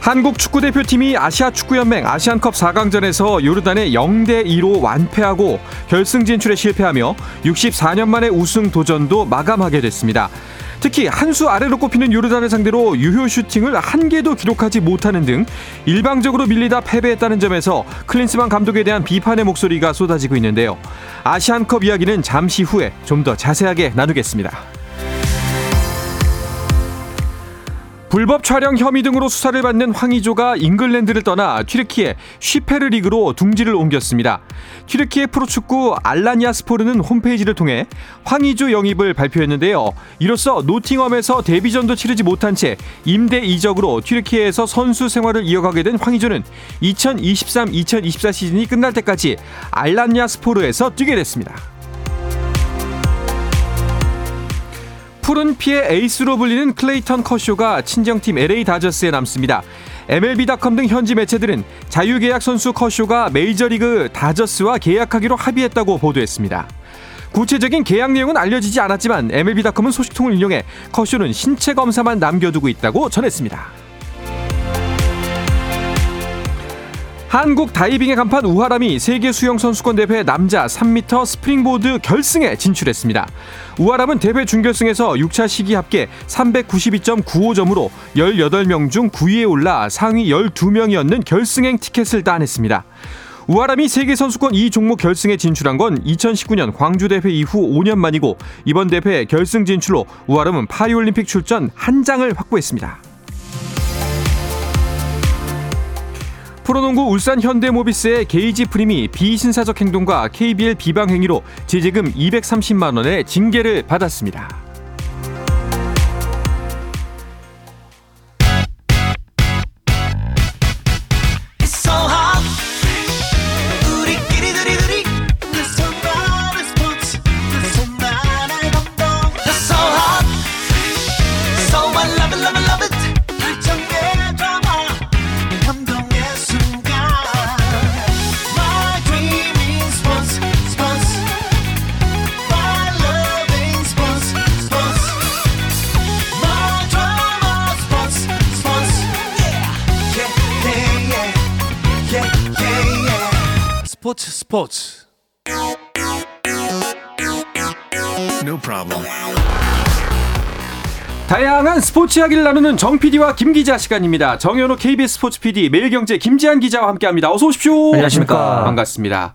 한국 축구대표팀이 아시아 축구연맹 아시안컵 4강전에서 요르단에 0대 2로 완패하고 결승 진출에 실패하며 64년 만에 우승 도전도 마감하게 됐습니다. 특히 한 수 아래로 꼽히는 요르단을 상대로 유효 슈팅을 한 개도 기록하지 못하는 등 일방적으로 밀리다 패배했다는 점에서 클린스만 감독에 대한 비판의 목소리가 쏟아지고 있는데요. 아시안컵 이야기는 잠시 후에 좀 더 자세하게 나누겠습니다. 불법 촬영 혐의 등으로 수사를 받는 황의조가 잉글랜드를 떠나 튀르키예 쉬페르 리그로 둥지를 옮겼습니다. 튀르키예 프로축구 알라니아 스포르는 홈페이지를 통해 황의조 영입을 발표했는데요. 이로써 노팅엄에서 데뷔전도 치르지 못한 채 임대 이적으로 튀르키예에서 선수 생활을 이어가게 된 황의조는 2023-2024 시즌이 끝날 때까지 알라니아 스포르에서 뛰게 됐습니다. 푸른 피의 에이스로 불리는 클레이턴 커쇼가 친정팀 LA 다저스에 남습니다. MLB.com 등 현지 매체들은 자유계약 선수 커쇼가 메이저리그 다저스와 계약하기로 합의했다고 보도했습니다. 구체적인 계약 내용은 알려지지 않았지만 MLB.com은 소식통을 인용해 커쇼는 신체 검사만 남겨두고 있다고 전했습니다. 한국 다이빙의 간판 우하람이 세계 수영 선수권 대회 남자 3m 스프링보드 결승에 진출했습니다. 우하람은 대회 준결승에서 6차 시기 합계 392.95점으로 18명 중 9위에 올라 상위 12명이었는 결승행 티켓을 따냈습니다. 우하람이 세계 선수권 2 종목 결승에 진출한 건 2019년 광주 대회 이후 5년 만이고 이번 대회 결승 진출로 우하람은 파리올림픽 출전 한 장을 확보했습니다. 프로농구 울산 현대모비스의 게이지 프림이 비신사적 행동과 KBL 비방 행위로 제재금 230만 원의 징계를 받았습니다. 스포츠 No problem. 다양한 스포츠 이야기를 나누는 정 PD와 김 기자 시간입니다. 정현호 KBS 스포츠 PD, 매일경제 김지한 기자와 함께합니다. 어서 오십시오. 안녕하십니까. 반갑습니다.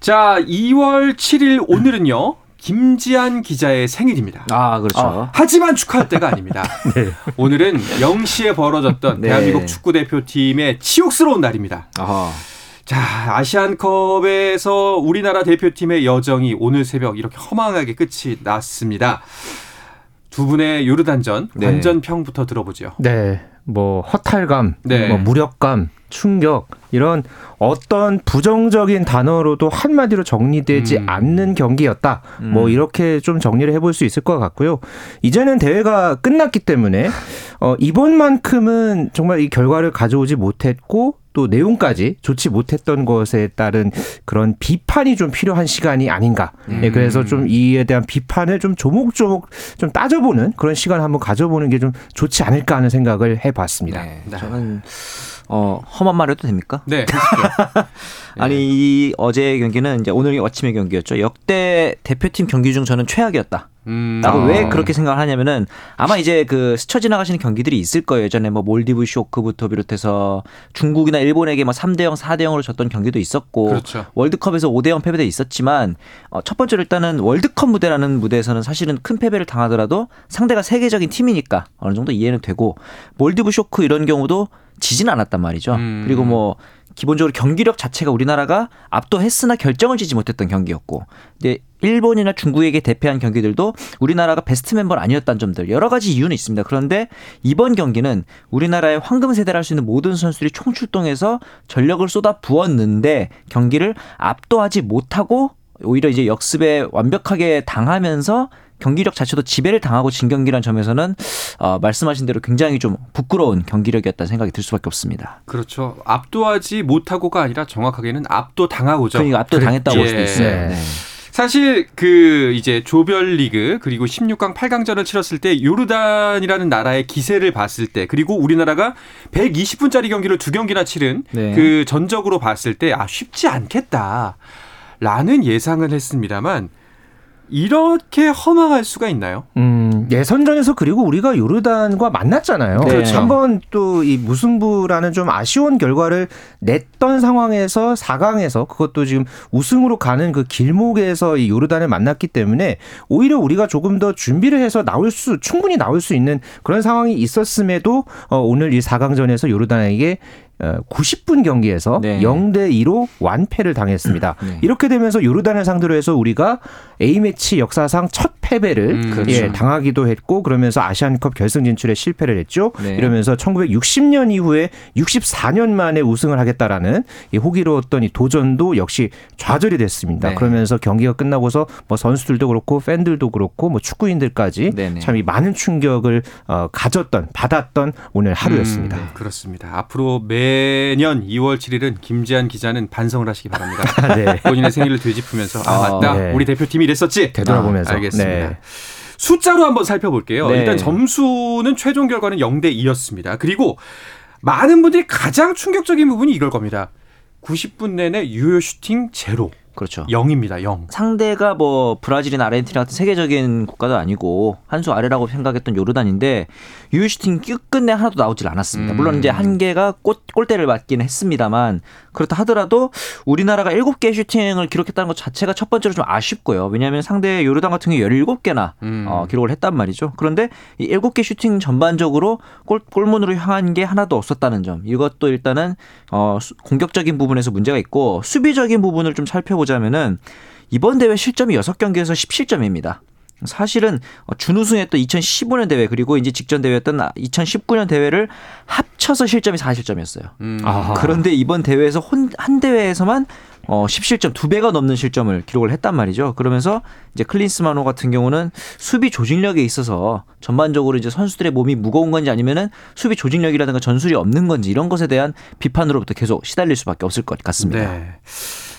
자, 2월 7일 오늘은요. 김지한 기자의 생일입니다. 아, 그렇죠. 아, 하지만 축하할 때가 아닙니다. 네. 오늘은 0시에 벌어졌던 네. 대한민국 축구대표팀의 치욕스러운 날입니다. 아하. 자, 아시안컵에서 우리나라 대표팀의 여정이 오늘 새벽 이렇게 허망하게 끝이 났습니다. 두 분의 요르단전 네. 완전평부터 들어보죠. 네. 뭐 허탈감, 네. 뭐 무력감, 충격 이런 어떤 부정적인 단어로도 한마디로 정리되지 음. 않는 경기였다. 뭐 음. 뭐 이렇게 좀 정리를 해볼 수 있을 것 같고요. 이제는 대회가 끝났기 때문에 어, 이번만큼은 정말 이 결과를 가져오지 못했고 또 내용까지 좋지 못했던 것에 따른 그런 비판이 좀 필요한 시간이 아닌가. 음. 네, 그래서 좀 이에 대한 비판을 좀 조목조목 좀 따져보는 그런 시간을 한번 가져보는 게 좀 좋지 않을까 하는 생각을 해봤습니다. 네, 저는 어, 험한 말 해도 됩니까? 네. 아니, 네. 이 어제 경기는 이제 오늘 아침의 경기였죠. 역대 대표팀 경기 중 저는 최악이었다. 음. 아. 왜 그렇게 생각을 하냐면은 아마 이제 그 스쳐 지나가시는 경기들이 있을 거예요. 예전에 뭐 몰디브 쇼크부터 비롯해서 중국이나 일본에게 뭐 3대 0, 4대 0으로 졌던 경기도 있었고 그렇죠. 월드컵에서 5대 0 패배도 있었지만 어, 첫 번째로 일단은 월드컵 무대라는 무대에서는 사실은 큰 패배를 당하더라도 상대가 세계적인 팀이니까 어느 정도 이해는 되고 몰디브 쇼크 이런 경우도 지진 않았단 말이죠. 음. 그리고 뭐 기본적으로 경기력 자체가 우리나라가 압도했으나 결정을 지지 못했던 경기였고, 근데 일본이나 중국에게 대패한 경기들도 우리나라가 베스트 멤버는 아니었다는 점들 여러 가지 이유는 있습니다. 그런데 이번 경기는 우리나라의 황금 세대를 할 수 있는 모든 선수들이 총출동해서 전력을 쏟아 부었는데 경기를 압도하지 못하고 오히려 이제 역습에 완벽하게 당하면서 경기력 자체도 지배를 당하고 진 경기란 점에서는 어, 말씀하신 대로 굉장히 좀 부끄러운 경기력이었다는 생각이 들 수밖에 없습니다. 그렇죠. 압도하지 못하고가 아니라 정확하게는 압도 당하고죠. 그러니까 압도 당했다고 볼 수도 예. 있어요. 네. 네. 사실 그 이제 조별리그 그리고 16강 8강전을 치렀을 때 요르단이라는 나라의 기세를 봤을 때 그리고 우리나라가 120분짜리 경기를 두 경기나 치른 네. 그 전적으로 봤을 때 아 쉽지 않겠다 라는 예상을 했습니다만 이렇게 허망할 수가 있나요? 음, 예선전에서 그리고 우리가 요르단과 만났잖아요. 네. 그렇죠. 한번 또 이 무승부라는 좀 아쉬운 결과를 냈던 상황에서 4강에서 그것도 지금 우승으로 가는 그 길목에서 이 요르단을 만났기 때문에 오히려 우리가 조금 더 준비를 해서 나올 수 충분히 나올 수 있는 그런 상황이 있었음에도 어, 오늘 이 4강전에서 요르단에게 어, 90분 경기에서 네. 0대 2로 완패를 당했습니다. 네. 이렇게 되면서 요르단을 상대로 해서 우리가 A매치 역사상 첫 패배를 음, 그렇죠. 예, 당하기도 했고 그러면서 아시안컵 결승 진출에 실패를 했죠. 네. 이러면서 1960년 이후에 64년 만에 우승을 하겠다라는 이 호기로웠던 이 도전도 역시 좌절이 됐습니다. 네. 그러면서 경기가 끝나고서 뭐 선수들도 그렇고 팬들도 그렇고 뭐 축구인들까지 네네. 참이 많은 충격을 어, 가졌던 받았던 오늘 하루였습니다. 음, 그렇습니다. 앞으로 매년 2월 7일은 김지한 기자는 반성을 하시기 바랍니다. 네. 본인의 생일을 되짚으면서 아 아, 맞다 네. 우리 대표팀이 이랬었지 되돌아보면서 아, 알겠습니다. 네. 숫자로 한번 살펴볼게요. 네. 일단 점수는 최종 결과는 0대 2였습니다. 그리고 많은 분들이 가장 충격적인 부분이 이걸 겁니다. 90분 내내 유효 슈팅 제로 그렇죠. 0입니다. 0. 상대가 뭐 브라질이나 아르헨티나 같은 세계적인 국가도 아니고 한 수 아래라고 생각했던 요르단인데 유슈팅 끝끝내 하나도 나오질 않았습니다. 음. 물론 이제 한 개가 꽃, 골대를 맞긴 했습니다만 그렇다 하더라도 우리나라가 7개 슈팅을 기록했다는 것 자체가 첫 번째로 좀 아쉽고요. 왜냐하면 상대 요르단 같은 경우 17개나 음. 어, 기록을 했단 말이죠. 그런데 이 7개 슈팅 전반적으로 골, 골문으로 향한 게 하나도 없었다는 점. 이것도 일단은 어, 수- 공격적인 부분에서 문제가 있고 수비적인 부분을 좀 살펴보 자면은 이번 대회 실점이 6경기에서 17점입니다. 사실은 어, 준우승했던 2015년 대회 그리고 이제 직전 대회였던 2019년 대회를 합쳐서 실점이 4실점이었어요. 음. 그런데 이번 대회에서 혼, 한 대회에서만 어, 10실점, 두 배가 넘는 실점을 기록을 했단 말이죠. 그러면서 이제 클린스마노 같은 경우는 수비 조직력에 있어서 전반적으로 이제 선수들의 몸이 무거운 건지 아니면은 수비 조직력이라든가 전술이 없는 건지 이런 것에 대한 비판으로부터 계속 시달릴 수밖에 없을 것 같습니다. 네.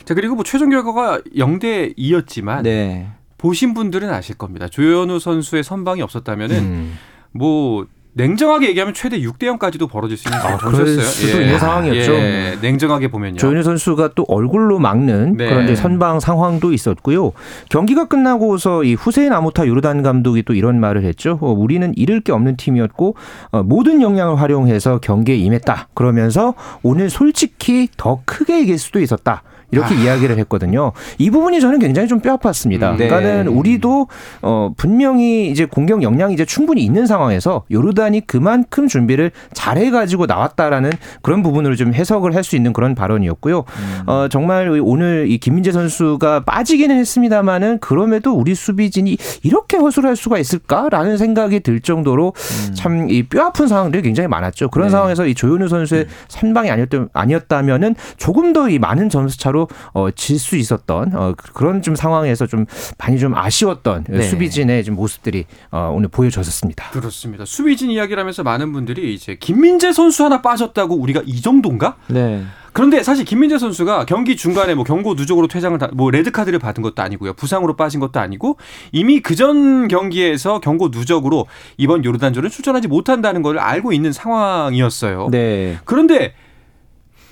자 그리고 뭐 최종 결과가 0대 2였지만 네. 보신 분들은 아실 겁니다. 조현우 선수의 선방이 없었다면은 음. 뭐 냉정하게 얘기하면 최대 6대 0까지도 벌어질 수 있는 아. 그럴 수도 있는 상황이었죠. 예, 냉정하게 보면요. 조현우 선수가 또 얼굴로 막는 네. 그런 선방 상황도 있었고요. 경기가 끝나고서 이 후세인 아모타 요르단 감독이 또 이런 말을 했죠. 어, 우리는 잃을 게 없는 팀이었고 어, 모든 역량을 활용해서 경기에 임했다. 그러면서 오늘 솔직히 더 크게 이길 수도 있었다. 이렇게 아. 이야기를 했거든요. 이 부분이 저는 굉장히 좀 뼈아팠습니다. 음, 네. 그러니까는 우리도 어 분명히 이제 공격 역량이 이제 충분히 있는 상황에서 요르단이 그만큼 준비를 잘해 가지고 나왔다라는 그런 부분으로 좀 해석을 할 수 있는 그런 발언이었고요. 음. 어 정말 오늘 이 김민재 선수가 빠지기는 했습니다만은 그럼에도 우리 수비진이 이렇게 허술할 수가 있을까라는 생각이 들 정도로 참이 뼈아픈 상황들이 굉장히 많았죠. 그런 네. 상황에서 이 조현우 선수의 선방이 아니었다, 아니었다면은 조금 더 이 많은 점수 차로 어, 질 수 있었던 어, 그런 좀 상황에서 좀 많이 좀 아쉬웠던 네. 수비진의 좀 모습들이 어, 오늘 보여졌었습니다. 그렇습니다. 수비진 이야기를 하면서 많은 분들이 이제 김민재 선수 하나 빠졌다고 우리가 이 정도인가? 네. 그런데 사실 김민재 선수가 경기 중간에 뭐 경고 누적으로 퇴장을 다, 뭐 레드 카드를 받은 것도 아니고요. 부상으로 빠진 것도 아니고 이미 그전 경기에서 경고 누적으로 이번 요르단전을 출전하지 못한다는 걸 알고 있는 상황이었어요. 네. 그런데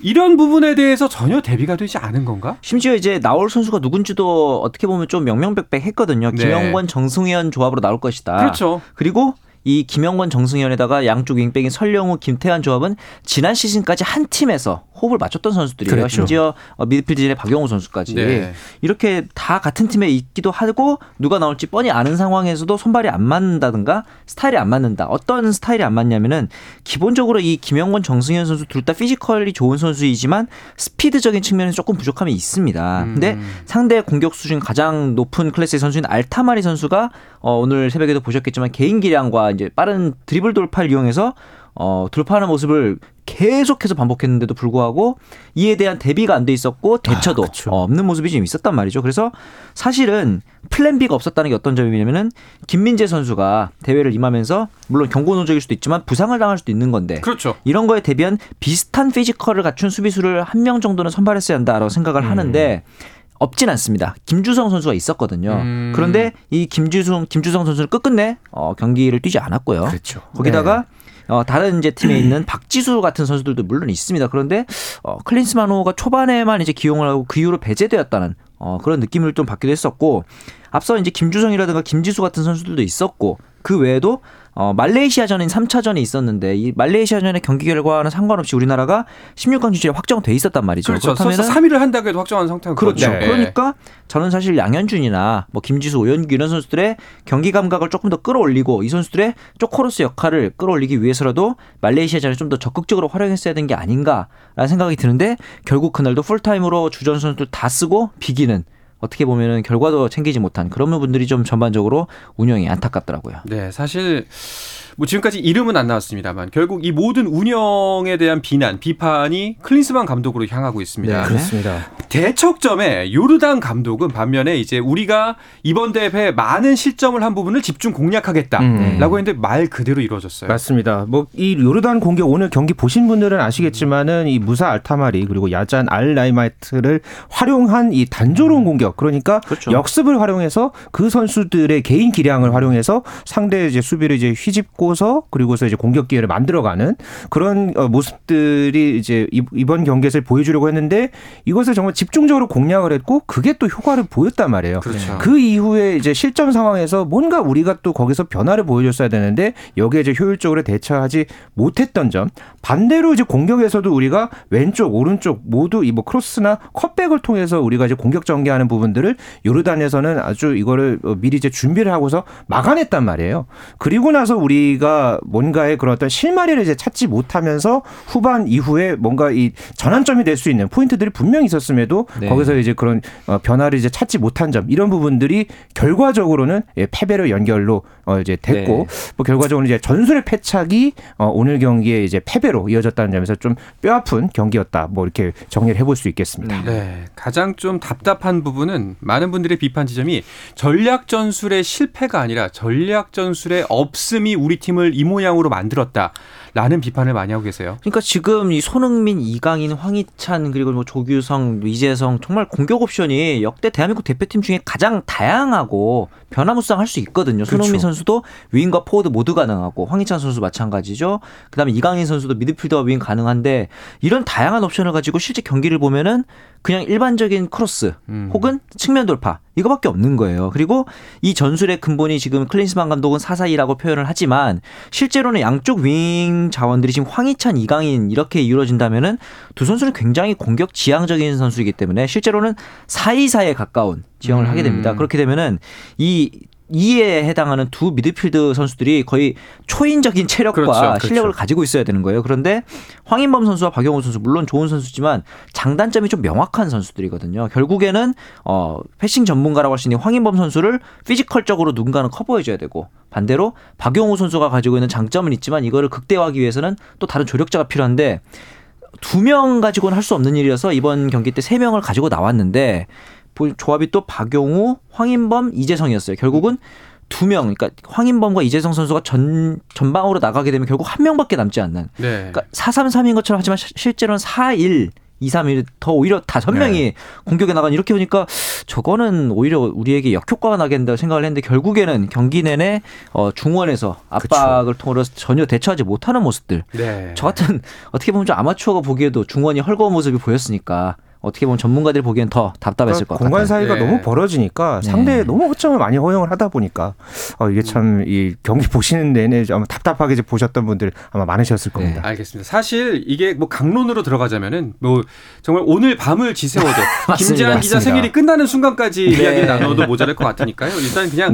이런 부분에 대해서 전혀 대비가 되지 않은 건가? 심지어 이제 나올 선수가 누군지도 어떻게 보면 좀 명명백백했거든요. 네. 김영권, 정승현 조합으로 나올 것이다. 그렇죠. 그리고 이 김영권, 정승현에다가 양쪽 윙백인 설령우, 김태환 조합은 지난 시즌까지 한 팀에서 호흡을 맞췄던 선수들이에요. 그랬죠. 심지어 어, 미드필드진의 박영호 선수까지 네. 이렇게 다 같은 팀에 있기도 하고 누가 나올지 뻔히 아는 상황에서도 손발이 안 맞는다든가 스타일이 안 맞는다. 어떤 스타일이 안 맞냐면은 기본적으로 이 김영권, 정승현 선수 둘 다 피지컬이 좋은 선수이지만 스피드적인 측면에서 조금 부족함이 있습니다. 음. 근데 상대 공격 수준 가장 높은 클래스의 선수인 알타마리 선수가 어, 오늘 새벽에도 보셨겠지만 개인 기량과 이제 빠른 드리블 돌파를 이용해서 어, 돌파하는 모습을 계속해서 반복했는데도 불구하고 이에 대한 대비가 안 돼 있었고 대처도 아, 어, 없는 모습이 좀 있었단 말이죠. 그래서 사실은 플랜 B가 없었다는 게 어떤 점이냐면은 김민재 선수가 대회를 임하면서 물론 경고 누적일 수도 있지만 부상을 당할 수도 있는 건데 그렇죠. 이런 거에 대비한 비슷한 physical을 갖춘 수비수를 한 명 정도는 선발했어야 한다라고 생각을 음. 하는데 없진 않습니다. 김주성 선수가 있었거든요. 음. 그런데 이 김주성 김주성 선수는 끝끝내 어, 경기를 뛰지 않았고요. 그렇죠. 거기다가 네. 어, 다른 이제 팀에 있는 박지수 같은 선수들도 물론 있습니다. 그런데 어, 클린스마노가 초반에만 이제 기용을 하고 그 이후로 배제되었다는 어, 그런 느낌을 좀 받기도 했었고 앞서 이제 김주성이라든가 김지수 같은 선수들도 있었고 그 외에도 어, 말레이시아전인 3차전이 있었는데 이 말레이시아전의 경기 결과는 상관없이 우리나라가 16강 진출이 확정돼 있었단 말이죠. 그렇죠. 그렇다면 3위를 한다고 해도 확정한 상태인 그렇죠. 네. 그러니까 저는 사실 양현준이나 뭐 김지수, 오현규 이런 선수들의 경기 감각을 조금 더 끌어올리고 이 선수들의 쪼코로스 역할을 끌어올리기 위해서라도 말레이시아전에 좀 더 적극적으로 활용했어야 되는 게 아닌가라는 생각이 드는데 결국 그날도 풀타임으로 주전 선수들 다 쓰고 비기는 어떻게 보면은 결과도 챙기지 못한 그런 부분들이 좀 전반적으로 운영이 안타깝더라고요. 네, 사실 뭐 지금까지 이름은 안 나왔습니다만 결국 이 모든 운영에 대한 비난, 비판이 클린스만 감독으로 향하고 있습니다. 네, 그렇습니다. 대척점에 요르단 감독은 반면에 이제 우리가 이번 대회 많은 실점을 한 부분을 집중 공략하겠다라고 음. 했는데 말 그대로 이루어졌어요. 맞습니다. 뭐 이 요르단 공격 오늘 경기 보신 분들은 아시겠지만은 이 무사 알타마리 그리고 야잔 알 라이마이트를 활용한 이 단조로운 공격 그러니까 그렇죠. 역습을 활용해서 그 선수들의 개인 기량을 활용해서 상대 이제 수비를 이제 휘집고 바꿔서 그리고서 이제 공격 기회를 만들어가는 그런 어, 모습들이 이제 이번 경기에서 보여주려고 했는데 이것을 정말 집중적으로 공략을 했고 그게 또 효과를 보였단 말이에요. 그렇죠. 그 이후에 이제 실점 상황에서 뭔가 우리가 또 거기서 변화를 보여줬어야 되는데 여기에 이제 효율적으로 대처하지 못했던 점 반대로 이제 공격에서도 우리가 왼쪽 오른쪽 모두 이 뭐 크로스나 컷백을 통해서 우리가 이제 공격 전개하는 부분들을 요르단에서는 아주 이거를 어, 미리 이제 준비를 하고서 막아냈단 말이에요. 그리고 나서 우리 우리가 뭔가의 그런 어떤 실마리를 이제 찾지 못하면서 후반 이후에 뭔가 이 전환점이 될 수 있는 포인트들이 분명히 있었음에도 네. 거기서 이제 그런 어, 변화를 이제 찾지 못한 점 이런 부분들이 결과적으로는 예, 패배로 연결로 어 이제 됐고 네. 뭐 결과적으로 이제 전술의 패착이 어 오늘 경기에 이제 패배로 이어졌다는 점에서 좀 뼈아픈 경기였다. 뭐 이렇게 정리를 해볼 수 있겠습니다. 네. 가장 좀 답답한 부분은 많은 분들의 비판 지점이 전략 전술의 실패가 아니라 전략 전술의 없음이 우리 팀을 이 모양으로 만들었다. 라는 비판을 많이 하고 계세요. 그러니까 지금 이 손흥민, 이강인, 황희찬 그리고 뭐 조규성, 이재성 정말 공격 옵션이 역대 대한민국 대표팀 중에 가장 다양하고 변화무쌍할 수 있거든요. 그렇죠. 손흥민 선수도 윙과 포워드 모두 가능하고 황희찬 선수 마찬가지죠. 그다음에 이강인 선수도 미드필더와 윙 가능한데 이런 다양한 옵션을 가지고 실제 경기를 보면은 그냥 일반적인 크로스 음. 혹은 측면 돌파 이거밖에 없는 거예요. 그리고 이 전술의 근본이 지금 클린스만 감독은 사사이라고 표현을 하지만 실제로는 양쪽 윙 자원들이 지금 황희찬, 이강인 이렇게 이루어진다면은 두 선수는 굉장히 공격 지향적인 선수이기 때문에 실제로는 사이사에 가까운 지형을 음. 하게 됩니다. 그렇게 되면은 이 이에 해당하는 두 미드필드 선수들이 거의 초인적인 체력과 그렇죠, 그렇죠. 실력을 가지고 있어야 되는 거예요. 그런데 황인범 선수와 박용우 선수 물론 좋은 선수지만 장단점이 좀 명확한 선수들이거든요. 결국에는 어 passing 전문가라고 할 수 있는 황인범 선수를 physical적으로 누군가는 커버해 줘야 되고 반대로 박용우 선수가 가지고 있는 장점은 있지만 이거를 극대화하기 위해서는 또 다른 조력자가 필요한데 두 명 가지고는 할 수 없는 일이어서 이번 경기 때 세 명을 가지고 나왔는데 조합이 또 박용우, 황인범, 이재성이었어요. 결국은 두 명, 그러니까 황인범과 이재성 선수가 전 전방으로 나가게 되면 결국 한 명밖에 남지 않는. 네. 그러니까 4-3-3인 것처럼 하지만 실제로는 4-1 2, 3일 더 오히려 다섯 명이 네. 공격에 나간 이렇게 보니까 저거는 오히려 우리에게 역효과가 나겠다 생각을 했는데 결국에는 경기 내내 어 중원에서 압박을 통해서 전혀 대처하지 못하는 모습들. 네. 저 같은 어떻게 보면 좀 아마추어가 보기에도 중원이 헐거운 모습이 보였으니까 어떻게 보면 전문가들이 보기엔 더 답답했을 그러니까 것 공간 같아요. 공간 사이가 네. 너무 벌어지니까 네. 상대에 네. 너무 허점을 많이 허용을 하다 보니까 어, 이게 참 이 경기 보시는 내내 아마 답답하게 보셨던 분들 아마 많으셨을 네. 겁니다. 네. 알겠습니다. 사실 이게 뭐 강론으로 들어가자면은 뭐 정말 오늘 밤을 지새워도 김재한 기자 생일이 끝나는 순간까지 네. 이야기를 나눠도 모자랄 것 같으니까요. 일단 그냥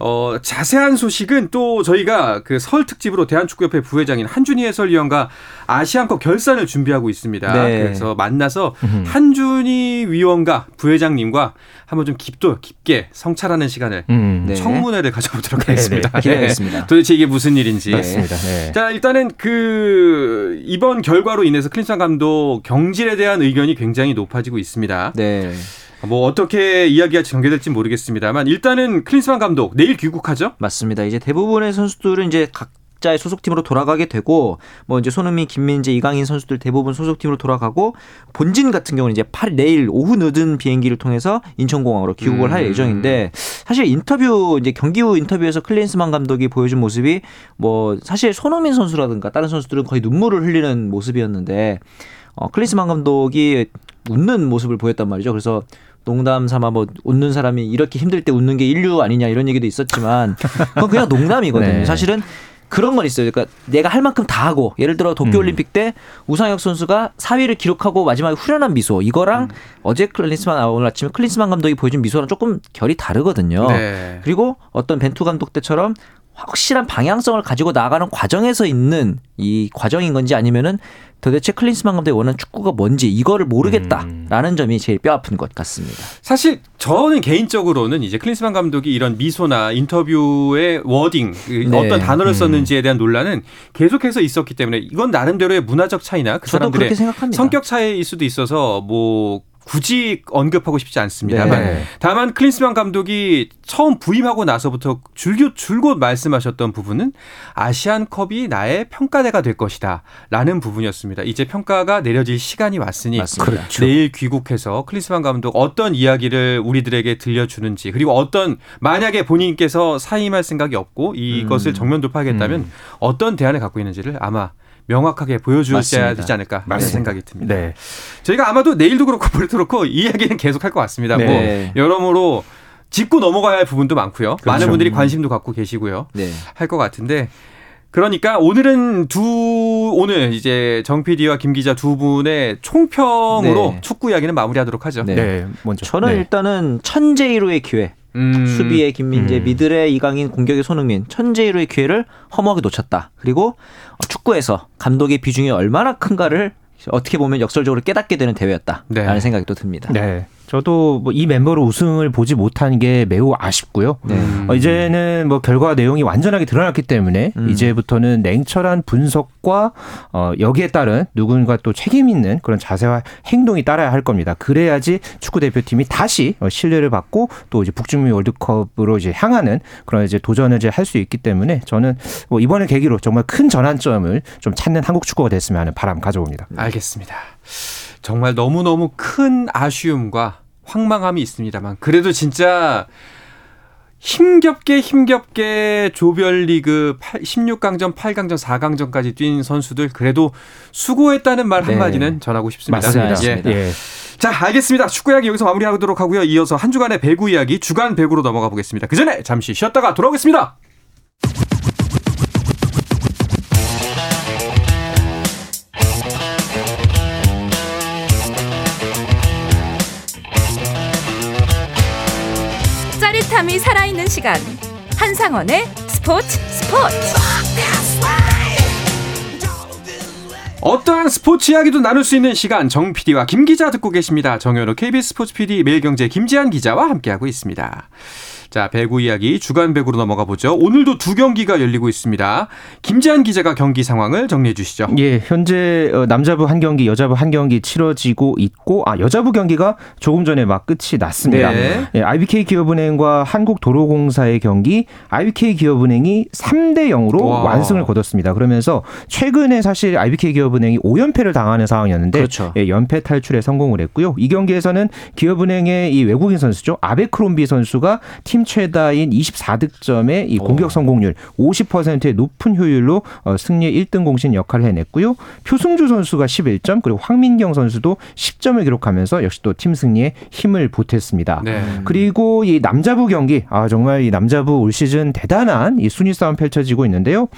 어, 자세한 소식은 또 저희가 그 설 특집으로 대한축구협회 부회장인 한준희 해설위원과 아시안컵 결산을 준비하고 있습니다. 네. 그래서 만나서 한준희 위원과 부회장님과 한번 좀 깊도 깊게 성찰하는 시간을 음, 네. 청문회를 가져보도록 네, 하겠습니다. 네, 기대하겠습니다. 도대체 이게 무슨 일인지. 맞습니다. 자 일단은 그 이번 결과로 인해서 클린스만 감독 경질에 대한 의견이 굉장히 높아지고 있습니다. 네. 뭐 어떻게 이야기가 전개될지 모르겠습니다만 일단은 클린스만 감독 내일 귀국하죠? 맞습니다. 이제 대부분의 선수들은 이제 각 각자의 소속팀으로 돌아가게 되고 뭐 이제 손흥민, 김민재, 이강인 선수들 대부분 소속팀으로 돌아가고 본진 같은 경우는 이제 8 내일 오후 늦은 비행기를 통해서 인천공항으로 귀국을 음. 할 예정인데 사실 인터뷰 이제 경기 후 인터뷰에서 클린스만 감독이 보여준 모습이 뭐 사실 손흥민 선수라든가 다른 선수들은 거의 눈물을 흘리는 모습이었는데 어 클린스만 감독이 웃는 모습을 보였단 말이죠. 그래서 농담 삼아 뭐 웃는 사람이 이렇게 힘들 때 웃는 게 인류 아니냐 이런 얘기도 있었지만 그건 그냥 농담이거든요. 네. 사실은 그런 건 있어요. 그러니까 내가 할 만큼 다 하고 예를 들어 도쿄올림픽 음. 때 우상혁 선수가 4위를 기록하고 마지막에 후련한 미소 이거랑 음. 어제 클린스만 아, 오늘 아침에 클린스만 감독이 보여준 미소랑 조금 결이 다르거든요. 네. 그리고 어떤 벤투 감독 때처럼 확실한 방향성을 가지고 나가는 과정에서 있는 이 과정인 건지 아니면은 도대체 클린스만 감독이 원하는 축구가 뭔지 이거를 모르겠다라는 음. 점이 제일 뼈 아픈 것 같습니다. 사실 저는 개인적으로는 이제 클린스만 감독이 이런 미소나 인터뷰의 wording 그 네. 어떤 단어를 음. 썼는지에 대한 논란은 계속해서 있었기 때문에 이건 나름대로의 문화적 차이나 그 사람들의 성격 차이일 수도 있어서 뭐 굳이 언급하고 싶지 않습니다만 네. 다만 클린스만 감독이 처음 부임하고 나서부터 줄곧 줄곧 말씀하셨던 부분은 아시안컵이 나의 평가대가 될 것이다라는 부분이었습니다. 이제 평가가 내려질 시간이 왔으니 그렇죠. 내일 귀국해서 클린스만 감독 어떤 이야기를 우리들에게 들려주는지 그리고 어떤 만약에 본인께서 사임할 생각이 없고 이것을 음. 정면 돌파하겠다면 음. 어떤 대안을 갖고 있는지를 아마 명확하게 보여주셔야 되지 않을까 하는 생각이 듭니다. 네. 저희가 아마도 내일도 그렇고 모레도 그렇고 이 이야기는 계속 할 것 같습니다. 네. 뭐 여러모로 짚고 넘어가야 할 부분도 많고요. 그렇죠. 많은 분들이 관심도 갖고 계시고요. 네. 할것 같은데 그러니까 오늘은 두 오늘 이제 정 PD와 김 기자 두 분의 총평으로 네. 축구 이야기는 마무리하도록 하죠. 네, 네 먼저. 저는 네. 일단은 천재이로의 기회. 음. 수비의 김민재, 음. 미들의 이강인, 공격의 손흥민, 천재이로의 기회를 허무하게 놓쳤다. 그리고 축구에서 감독의 비중이 얼마나 큰가를 어떻게 보면 역설적으로 깨닫게 되는 대회였다라는 네. 생각이 또 듭니다. 네. 저도 뭐 이 멤버로 우승을 보지 못한 게 매우 아쉽고요. 네. 어, 이제는 뭐 결과 내용이 완전하게 드러났기 때문에 음. 이제부터는 냉철한 분석과 어, 여기에 따른 누군가 또 책임 있는 그런 자세와 행동이 따라야 할 겁니다. 그래야지 축구 대표팀이 다시 어, 신뢰를 받고 또 이제 북중미 월드컵으로 이제 향하는 그런 이제 도전을 이제 할 수 있기 때문에 저는 뭐 이번을 계기로 정말 큰 전환점을 좀 찾는 한국 축구가 됐으면 하는 바람 가져옵니다. 알겠습니다. 정말 너무너무 큰 아쉬움과 황망함이 있습니다만 그래도 진짜 힘겹게 힘겹게 조별리그 16강전, 8강전, 4강전까지 뛴 선수들 그래도 수고했다는 말 네. 한마디는 전하고 싶습니다. 맞습니다. 예. 예. 자, 알겠습니다. 축구 이야기 여기서 마무리하도록 하고요. 이어서 한 주간의 배구 이야기 주간 배구로 넘어가 보겠습니다. 그 전에 잠시 쉬었다가 돌아오겠습니다. 짜릿함이 살아있는 시간 한상원의 스포츠 스포츠 어떠한 스포츠 이야기도 나눌 수 있는 시간 정 PD와 김 기자 듣고 계십니다. 정현호 KBS 스포츠 PD 매일경제 김지한 기자와 함께하고 있습니다. 자, 배구 이야기 주간 배구로 넘어가 보죠. 오늘도 두 경기가 열리고 있습니다. 김재한 기자가 경기 상황을 정리해 주시죠. 예, 현재 어, 남자부 한 경기, 여자부 한 경기 치러지고 있고 아, 여자부 경기가 조금 전에 막 끝이 났습니다. 네. 예, IBK 기업은행과 한국도로공사의 경기 IBK 기업은행이 3대 0으로 와. 완승을 거뒀습니다. 그러면서 최근에 사실 IBK 기업은행이 5연패를 당하는 상황이었는데 그렇죠. 예, 연패 탈출에 성공을 했고요. 이 경기에서는 기업은행의 이 외국인 선수죠. 아베크롬비 선수가 팀팀 최다인 24득점의 이 공격 성공률 50%의 높은 효율로 어, 승리 1등 공신 역할을 해냈고요. 표승주 선수가 11점 그리고 황민경 선수도 10점을 기록하면서 역시 또 팀 승리에 힘을 보탰습니다. 네. 그리고 이 남자부 경기 아 정말 이 남자부 올 시즌 대단한 이 순위 싸움 펼쳐지고 있는데요.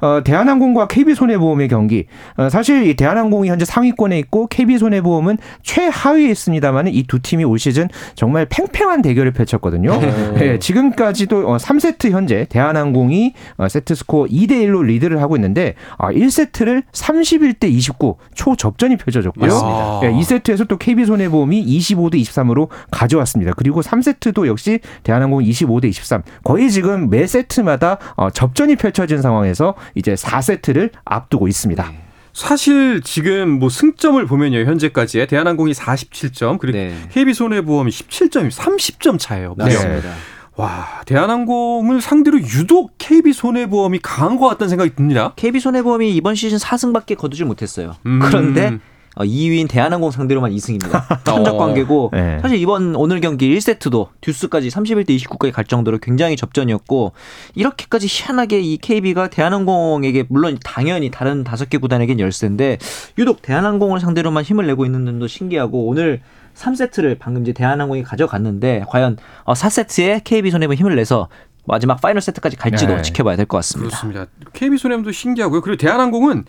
어, 대한항공과 KB손해보험의 경기. 어, 사실 이 대한항공이 현재 상위권에 있고 KB손해보험은 최하위에 있습니다만 이 두 팀이 올 시즌 정말 팽팽한 대결을 펼쳤거든요. 네, 지금까지도 어, 3세트 현재 대한항공이 어, 세트 스코어 2대 1로 리드를 하고 있는데 아, 1세트를 31대 29 초접전이 펼쳐졌고요. 맞습니다. 네, 2세트에서 또 KB손해보험이 25대 23으로 가져왔습니다. 그리고 3세트도 역시 대한항공 25대 23. 거의 지금 매 세트마다 어, 접전이 펼쳐진 상황에서 이제 4세트를 앞두고 있습니다. 사실 지금 뭐 승점을 보면요 현재까지의 대한항공이 47점 그리고 네. KB손해보험이 17점이 30점 차예요. 맞습니다. 와 대한항공을 상대로 유독 KB손해보험이 강한 것 같다는 생각이 듭니다. KB 손해보험이 이번 시즌 4승밖에 거두질 못했어요. 음. 그런데 어, 2위인 대한항공 상대로만 2승입니다. 천적 어. 관계고 네. 사실 이번 오늘 경기 1세트도 듀스까지 31대 29까지 갈 정도로 굉장히 접전이었고 이렇게까지 희한하게 이 KB가 대한항공에게 물론 당연히 다른 다섯 개 구단에겐 열세인데 유독 대한항공을 상대로만 힘을 내고 있는 점도 신기하고 오늘 3세트를 방금 이제 대한항공이 가져갔는데 과연 어, 4세트에 KB 손해보험 힘을 내서 마지막 파이널 세트까지 갈지도 네. 지켜봐야 될 것 같습니다. 그렇습니다. KB손해보험도 신기하고요. 그리고 대한항공은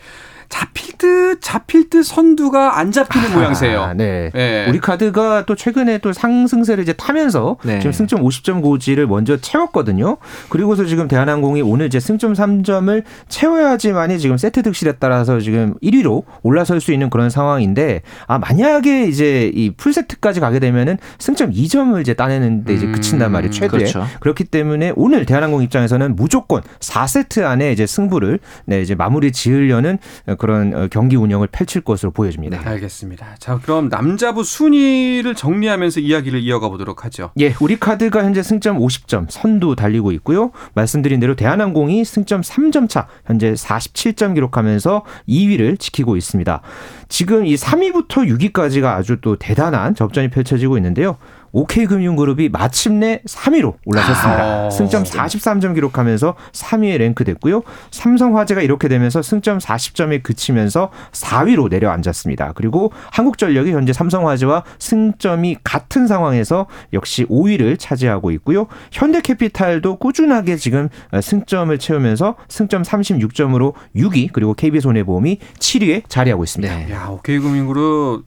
잡힐 듯 잡힐 듯 선두가 안 잡히는 모양새예요. 아, 네. 예. 우리 카드가 또 최근에 또 상승세를 이제 타면서 네. 지금 승점 50점 고지를 먼저 채웠거든요. 그리고서 지금 대한항공이 오늘 이제 승점 3점을 채워야지만이 지금 세트 득실에 따라서 지금 1위로 올라설 수 있는 그런 상황인데 아 만약에 이제 이 풀세트까지 가게 되면은 승점 2점을 이제 따내는데 이제 음, 그친단 말이에요. 최대. 그렇죠. 그렇기 때문에 오늘 대한항공 입장에서는 무조건 4세트 안에 이제 승부를 네, 이제 마무리 지으려는 그런 어, 경기 운영을 펼칠 것으로 보여집니다. 알겠습니다. 자 그럼 남자부 순위를 정리하면서 이야기를 이어가 보도록 하죠. 예, 우리 카드가 현재 승점 50점 선두 달리고 있고요. 말씀드린 대로 대한항공이 승점 3점 차 현재 47점 기록하면서 2위를 지키고 있습니다. 지금 이 3위부터 6위까지가 아주 또 대단한 접전이 펼쳐지고 있는데요. OK금융그룹이 마침내 3위로 올라섰습니다. 아. 승점 43점 기록하면서 3위에 랭크됐고요. 삼성화재가 이렇게 되면서 승점 40점에 그치면서 4위로 내려앉았습니다. 그리고 한국전력이 현재 삼성화재와 승점이 같은 상황에서 역시 5위를 차지하고 있고요. 현대캐피탈도 꾸준하게 지금 승점을 채우면서 승점 36점으로 6위 그리고 KB손해보험이 7위에 자리하고 있습니다. 네. 야 오케이금융그룹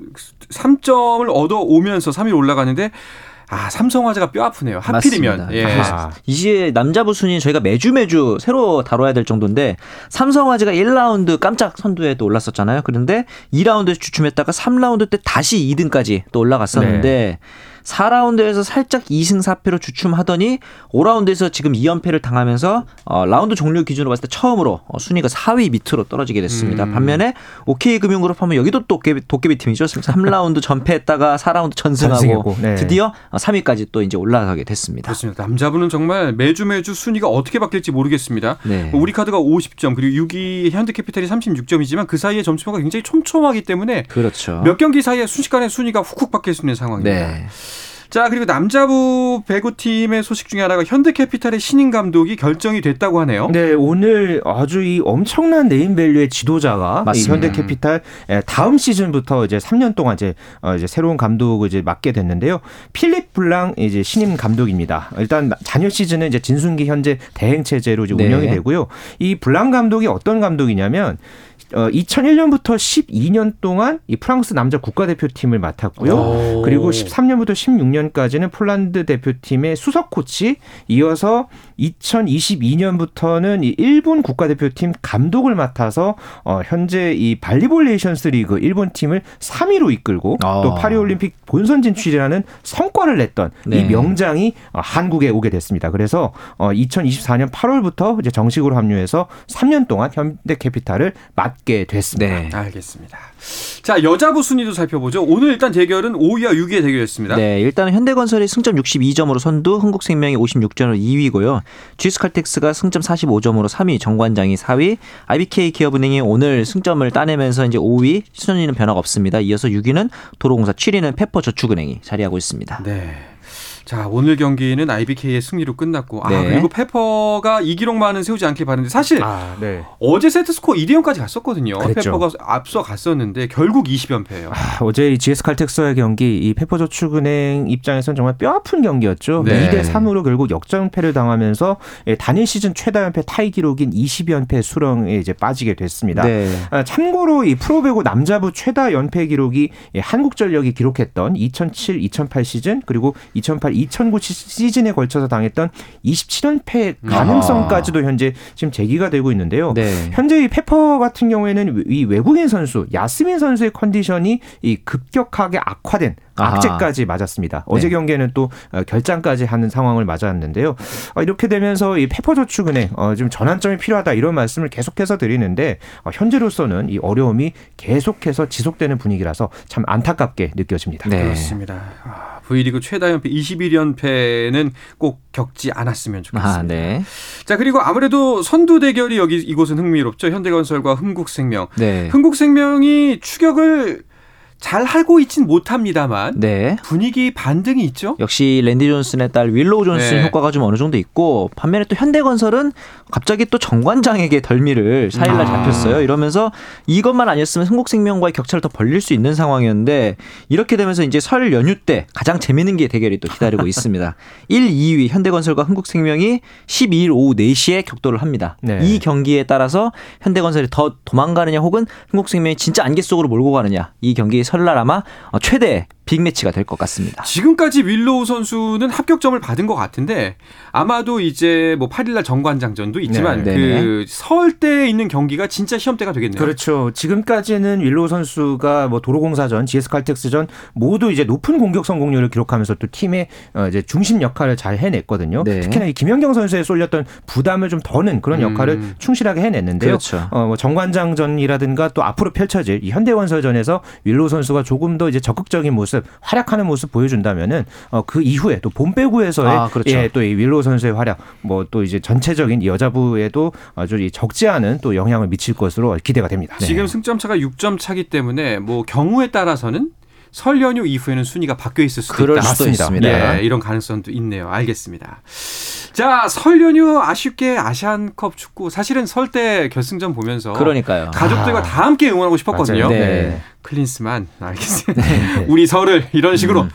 3점을 얻어 오면서 3위로 올라가는데 아 삼성화재가 뼈 아프네요. 하필이면. 예. 아, 이제 남자부 순위 저희가 매주 매주 새로 다뤄야 될 정도인데 삼성화재가 1라운드 깜짝 선두에 또 올랐었잖아요. 그런데 2라운드에서 주춤했다가 3라운드 때 다시 2등까지 또 올라갔었는데 4라운드에서 살짝 2승 4패로 주춤하더니 5라운드에서 지금 2연패를 당하면서 어, 라운드 종료 기준으로 봤을 때 처음으로 어, 순위가 4위 밑으로 떨어지게 됐습니다. 음. 반면에 OK금융그룹 하면 여기도 또 도깨비, 도깨비 팀이죠. 3라운드 전패했다가 4라운드 전승하고 네. 드디어 3위까지 또 이제 올라가게 됐습니다. 그렇습니다. 남자분은 정말 매주 매주 순위가 어떻게 바뀔지 모르겠습니다. 네. 우리 카드가 50점 그리고 6위 현대캐피탈이 36점이지만 그 사이에 점수가 굉장히 촘촘하기 때문에 그렇죠. 몇 경기 사이에 순식간에 순위가 훅훅 바뀔 수 있는 상황입니다. 네. 자 그리고 남자부 배구팀의 소식 중에 하나가 현대캐피탈의 신임 감독이 결정이 됐다고 하네요. 네, 오늘 아주 이 엄청난 네임밸류의 지도자가. 현대캐피탈 예, 다음 시즌부터 이제 3년 동안 이제 어 이제 새로운 감독을 이제 맡게 됐는데요. 필립 블랑 이제 신임 감독입니다. 일단 잔여 시즌은 이제 진순기 현재 대행 체제로 이제 네. 운영이 되고요. 이 블랑 감독이 어떤 감독이냐면 어 2001년부터 12년 동안 이 프랑스 남자 국가대표팀을 맡았고요. 오. 그리고 13년부터 16년까지는 폴란드 대표팀의 수석 코치, 이어서 2022년부터는 이 일본 국가대표팀 감독을 맡아서 어, 현재 이 발리볼 네이션스 리그 일본 팀을 3위로 이끌고 어. 또 파리올림픽 본선 진출이라는 성과를 냈던 네. 이 명장이 어, 한국에 오게 됐습니다. 그래서 어, 2024년 8월부터 이제 정식으로 합류해서 3년 동안 현대캐피탈을 맡게 됐습니다. 네. 알겠습니다. 자 여자부 순위도 살펴보죠. 오늘 일단 대결은 5위와 6위의 대결이었습니다. 네, 일단은 현대건설이 승점 62점으로 선두, 흥국생명이 56점으로 2위고요. GS칼텍스가 승점 45점으로 3위, 정관장이 4위, IBK 기업은행이 오늘 승점을 따내면서 이제 5위, 순위는 변화가 없습니다. 이어서 6위는 도로공사, 7위는 페퍼저축은행이 자리하고 있습니다. 네. 자 오늘 경기는 IBK의 승리로 끝났고 아 네. 그리고 페퍼가 이 기록만은 세우지 않길 바랐는데 사실 아, 네. 어제 세트 스코어 2대 0까지 갔었거든요. 그랬죠. 페퍼가 앞서 갔었는데 결국 20연패예요. 아, 어제 이 GS 칼텍스와의 경기 이 페퍼저축은행 입장에서는 정말 뼈 아픈 경기였죠. 네. 2대 3으로 결국 역전패를 당하면서 예, 단일 시즌 최다 연패 타이 기록인 20연패 수렁에 이제 빠지게 됐습니다. 네. 아, 참고로 이 프로배구 남자부 최다 연패 기록이 예, 한국전력이 기록했던 2007-2008 시즌 그리고 2008-2009 시즌에 걸쳐서 당했던 27연패 가능성까지도 현재 지금 제기가 되고 있는데요. 네. 현재 이 페퍼 같은 경우에는 이 외국인 선수 야스민 선수의 컨디션이 이 급격하게 악화된 아하. 악재까지 맞았습니다. 어제 네. 경기에는 또 어, 결장까지 하는 상황을 맞았는데요. 어, 이렇게 되면서 이 페퍼저축은행 어, 좀 전환점이 필요하다 이런 말씀을 계속해서 드리는데 어, 현재로서는 이 어려움이 계속해서 지속되는 분위기라서 참 안타깝게 느껴집니다. 네. 그렇습니다. 아, V리그 최다 연패 21연패는 꼭 겪지 않았으면 좋겠습니다. 아, 네. 자 그리고 아무래도 선두 대결이 여기 이곳은 흥미롭죠. 현대건설과 흥국생명. 네. 흥국생명이 추격을 잘 하고 있진 못합니다만 네. 분위기 반등이 있죠. 역시 랜디 존슨의 딸 윌로우 존슨 네. 효과가 좀 어느 정도 있고 반면에 또 현대건설은 갑자기 또 정관장에게 덜미를 4일날 아. 잡혔어요. 이러면서 이것만 아니었으면 흥국생명과의 격차를 더 벌릴 수 있는 상황이었는데 이렇게 되면서 이제 설 연휴 때 가장 재밌는 게 대결이 또 기다리고 있습니다. 1, 2위 현대건설과 흥국생명이 12일 오후 4시에 격돌을 합니다. 네. 이 경기에 따라서 현대건설이 더 도망가느냐 혹은 흥국생명이 진짜 안개 속으로 몰고 가느냐 이 경기 설날 아마 어, 최대 빅매치가 될 것 같습니다. 지금까지 윌로우 선수는 합격점을 받은 것 같은데 아마도 이제 뭐 8일날 정관장전도 있지만 네, 그 설 때 있는 경기가 진짜 시험대가 되겠네요. 그렇죠. 지금까지는 윌로우 선수가 뭐 도로공사전, GS 칼텍스전 모두 이제 높은 공격 성공률을 기록하면서 또 팀의 어 이제 중심 역할을 잘 해냈거든요. 네. 특히나 이 김연경 선수에 쏠렸던 부담을 좀 더는 그런 역할을 음. 충실하게 해냈는데요. 그렇죠. 어, 뭐 정관장전이라든가 또 앞으로 펼쳐질 이 현대건설전에서 윌로우 선수가 조금 더 이제 적극적인 모습, 활약하는 모습 보여준다면은 어, 그 이후에 또 봄 배구에서의 아, 그렇죠. 예, 또 이 윌로우 선수의 활약, 뭐 또 이제 전체적인 이 여자부에도 아주 이 적지 않은 또 영향을 미칠 것으로 기대가 됩니다. 지금 승점 차가 6점 차기 때문에 뭐 경우에 따라서는 설 연휴 이후에는 순위가 바뀌어 있을 수도 그럴 있다. 수도. 있습니다. 예, 이런 가능성도 있네요. 알겠습니다. 자, 설 연휴 아쉽게 아시안컵 축구 사실은 설 때 결승전 보면서 그러니까요. 가족들과 아. 다 함께 응원하고 싶었거든요. 네. 클린스만 알겠습니다. 우리 설을 이런 식으로.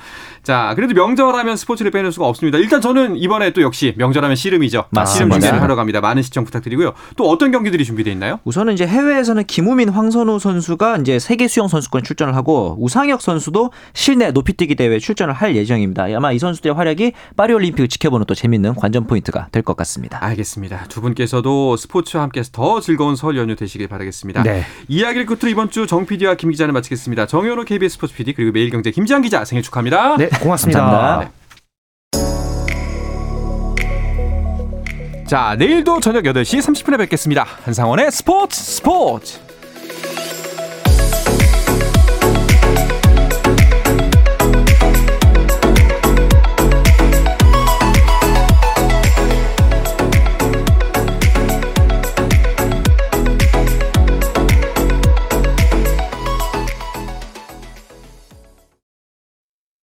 자, 그래도 명절하면 스포츠를 빼놓을 수가 없습니다. 일단 저는 이번에 또 역시 명절하면 씨름이죠. 맞습니다. 씨름 중계를 하러 갑니다. 많은 시청 부탁드리고요. 또 어떤 경기들이 준비되어 있나요? 우선은 이제 해외에서는 김우민, 황선우 선수가 이제 세계 수영 선수권 출전을 하고 우상혁 선수도 실내 높이뛰기 대회 출전을 할 예정입니다. 아마 이 선수들의 활약이 파리 올림픽을 지켜보는 또 재밌는 관전 포인트가 될 것 같습니다. 알겠습니다. 두 분께서도 스포츠와 함께해서 더 즐거운 설 연휴 되시길 바라겠습니다. 네. 이야기를 끝으로 이번 주 정 PD와 김 기자는 마치겠습니다. 정현호 KBS 스포츠 PD 그리고 매일경제 김지한 기자 생일 축하합니다. 네, 고맙습니다. 감사합니다. 자, 내일도 저녁 8시 30분에 뵙겠습니다. 한상원의 스포츠 스포츠.